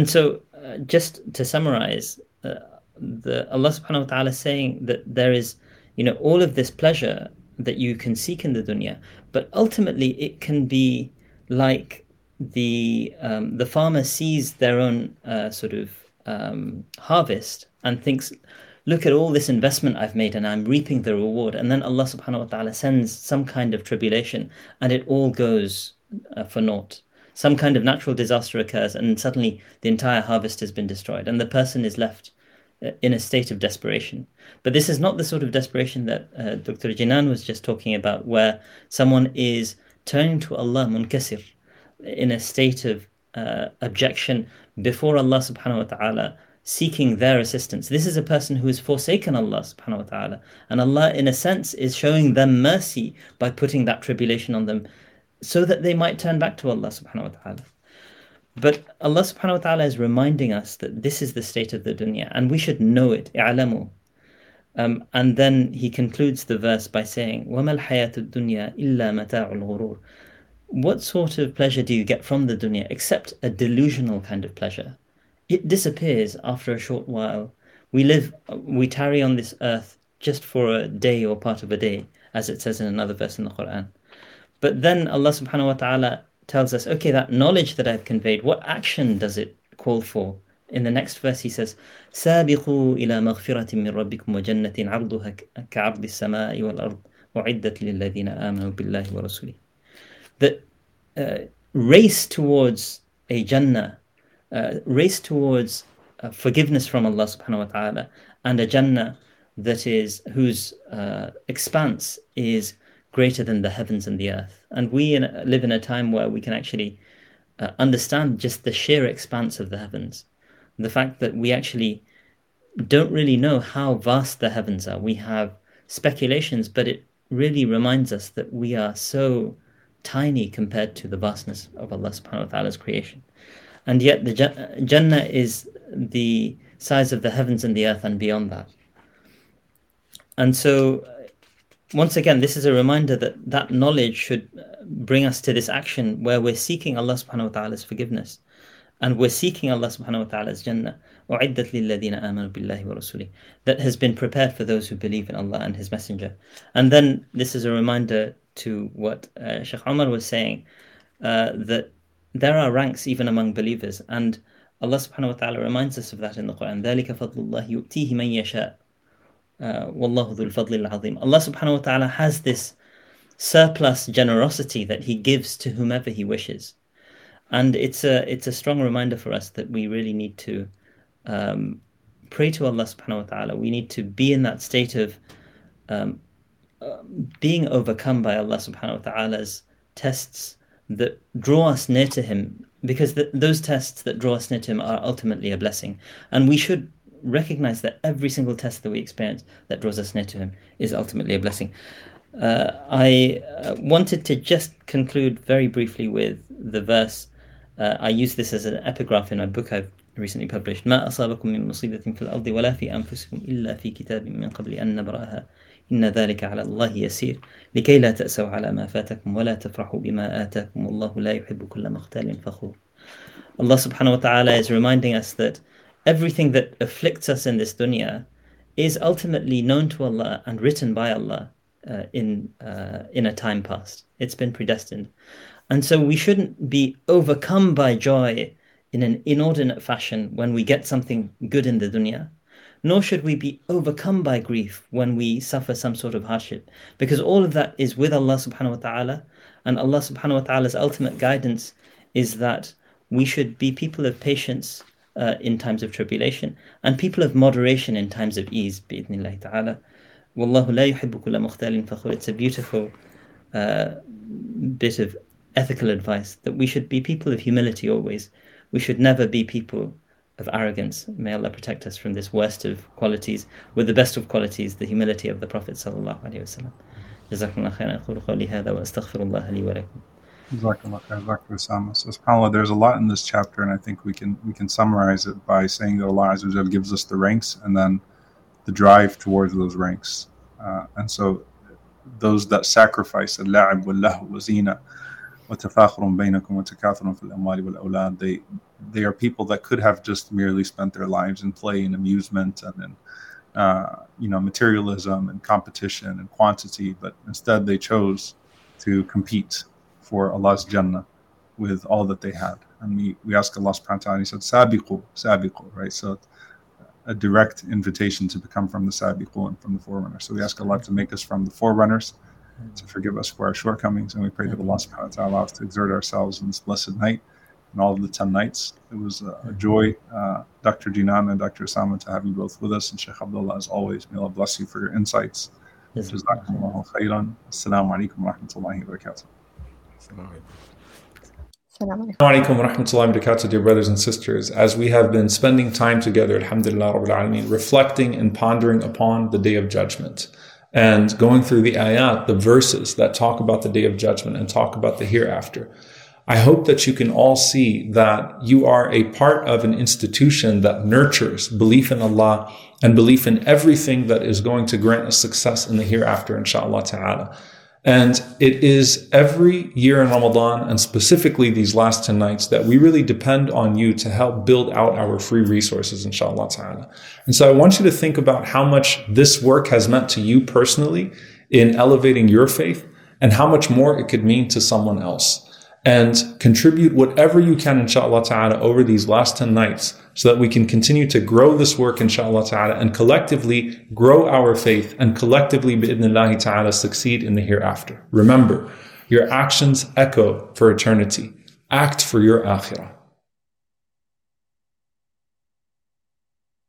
so, uh, just to summarize, uh, the Allah subhanahu wa ta'ala is saying that there is, you know, all of this pleasure that you can seek in the dunya, but ultimately it can be like the um, the farmer sees their own uh, sort of um, harvest and thinks, look at all this investment I've made and I'm reaping the reward. And then Allah subhanahu wa ta'ala sends some kind of tribulation and it all goes uh, for naught. Some kind of natural disaster occurs and suddenly the entire harvest has been destroyed and the person is left in a state of desperation. But this is not the sort of desperation that uh, Dr. Jinan was just talking about, where someone is turning to Allah munkasir, in a state of uh, objection before Allah subhanahu wa ta'ala seeking their assistance. This is a person who has forsaken Allah subhanahu wa ta'ala. And Allah, in a sense, is showing them mercy by putting that tribulation on them so that they might turn back to Allah subhanahu wa ta'ala. But Allah subhanahu wa ta'ala is reminding us that this is the state of the dunya and we should know it. i'lamu. Um, and then he concludes the verse by saying, وَمَا الْحَيَاةُ الدُّنْيَا إِلَّا مَتَاعُ الْغُرُورِ what sort of pleasure do you get from the dunya except a delusional kind of pleasure? It disappears after a short while. We live, we tarry on this earth just for a day or part of a day, as it says in another verse in the Quran. But then Allah subhanahu wa ta'ala tells us, okay, that knowledge that I've conveyed, what action does it call for? In the next verse, he says, سابقوا إلى مغفرة من ربكم وجنة عرضها كعرض السماء والأرض أعدت للذين آمنوا بالله ورسوله that uh, race towards a Jannah, uh, race towards uh, forgiveness from Allah subhanahu wa ta'ala and a Jannah that is whose uh, expanse is greater than the heavens and the earth. And we in, live in a time where we can actually uh, understand just the sheer expanse of the heavens. The fact that we actually don't really know how vast the heavens are. We have speculations, but it really reminds us that we are so tiny compared to the vastness of Allah subhanahu wa ta'ala's creation. And yet the Jannah is the size of the heavens and the earth and beyond that. And so once again, this is a reminder that that knowledge should bring us to this action where we're seeking Allah subhanahu wa ta'ala's forgiveness and we're seeking Allah subhanahu wa ta'ala's Jannah that has been prepared for those who believe in Allah and His Messenger. And then this is a reminder to what uh, Sheikh Umar was saying uh, that there are ranks even among believers and Allah subhanahu wa ta'ala reminds us of that in the Quran ذلك فضل الله يؤتيه من يشاء Uh, wallahu. Allah subhanahu wa ta'ala has this surplus generosity that he gives to whomever he wishes. And it's a, it's a strong reminder for us that we really need to um, pray to Allah subhanahu wa ta'ala. We need to be in that state of um, uh, being overcome by Allah subhanahu wa ta'ala's tests that draw us near to Him because those tests that draw us near to Him are ultimately a blessing. And we should recognize that every single test that we experience that draws us near to him is ultimately a blessing uh, i uh, wanted to just conclude very briefly with the verse uh, i use this as an epigraph in a book i've recently published ما أصابكم من مصيبة في الأرض ولا في أنفسكم إلا في كتاب من قبل أن نبرأها إن ذلك على الله يسير لكي لا تأسوا على ما فاتكم ولا تفرحوا بما آتاكم والله لا يحب كل مختال فخور Allah subhanahu wa ta'ala is reminding us that everything that afflicts us in this dunya is ultimately known to Allah and written by Allah uh, in uh, in a time past. It's been predestined. And so we shouldn't be overcome by joy in an inordinate fashion when we get something good in the dunya nor should we be overcome by grief when we suffer some sort of hardship, because all of that is with Allah subhanahu wa ta'ala, and Allah subhanahu wa ta'ala's ultimate guidance is that we should be people of patience uh, in times of tribulation and people of moderation in times of ease, bi'idhnillah ta'ala. Wallahu la yuhibbu kulla mukhtalin fakhur. It's a beautiful uh, bit of ethical advice that we should be people of humility always. We should never be people of arrogance. May Allah protect us from this worst of qualities, with the best of qualities, the humility of the Prophet sallallahu alaihi wasallam. جزاكم الله خيرا أقول قولي هذا وأستغفر الله لي ولكم. So subhanAllah, there's a lot in this chapter, and I think we can we can summarize it by saying that Allah Azza gives us the ranks and then the drive towards those ranks. Uh, and so those that sacrifice al-la'ib wal-lahu wa zina وتفاخر بينكم وتكاثر في الأموال والأولاد they they are people that could have just merely spent their lives in play and amusement and in uh, you know materialism and competition and quantity but instead they chose to compete for Allah's Jannah with all that they had and we, we ask Allah subhanahu wa ta'ala he said sabiqu sabiqu right so a direct invitation to become from the sabiqun from the forerunners so we ask Allah to make us from the forerunners to forgive us for our shortcomings. And we pray that Allah subhanahu wa ta'ala to exert ourselves in this blessed night and all of the 10 nights. It was a, joy, uh, Dr. Jinan and Dr. Osama, to have you both with us. And Sheikh Abdullah, as always, may Allah bless you for your insights. Jazakumullahu khairan. Assalamu alaikum wa rahmatullahi wa barakatuh. Assalamu alaikum wa rahmatullahi wa barakatuh, dear brothers and sisters. As we have been spending time together, alhamdulillah, rabbil alameen, reflecting and pondering upon the day of judgment and going through the ayat, the verses that talk about the day of judgment and talk about the hereafter. I hope that you can all see that you are a part of an institution that nurtures belief in Allah and belief in everything that is going to grant us success in the hereafter, inshallah ta'ala. And it is every year in Ramadan, and specifically these last 10 nights, that we really depend on you to help build out our free resources, inshallah ta'ala. And so I want you to think about how much this work has meant to you personally in elevating your faith and how much more it could mean to someone else and contribute whatever you can, inshallah ta'ala, over these last 10 nights so that we can continue to grow this work, inshallah ta'ala, and collectively grow our faith and collectively, bi'idnillahi ta'ala, succeed in the hereafter. Remember, your actions echo for eternity. Act for your akhirah.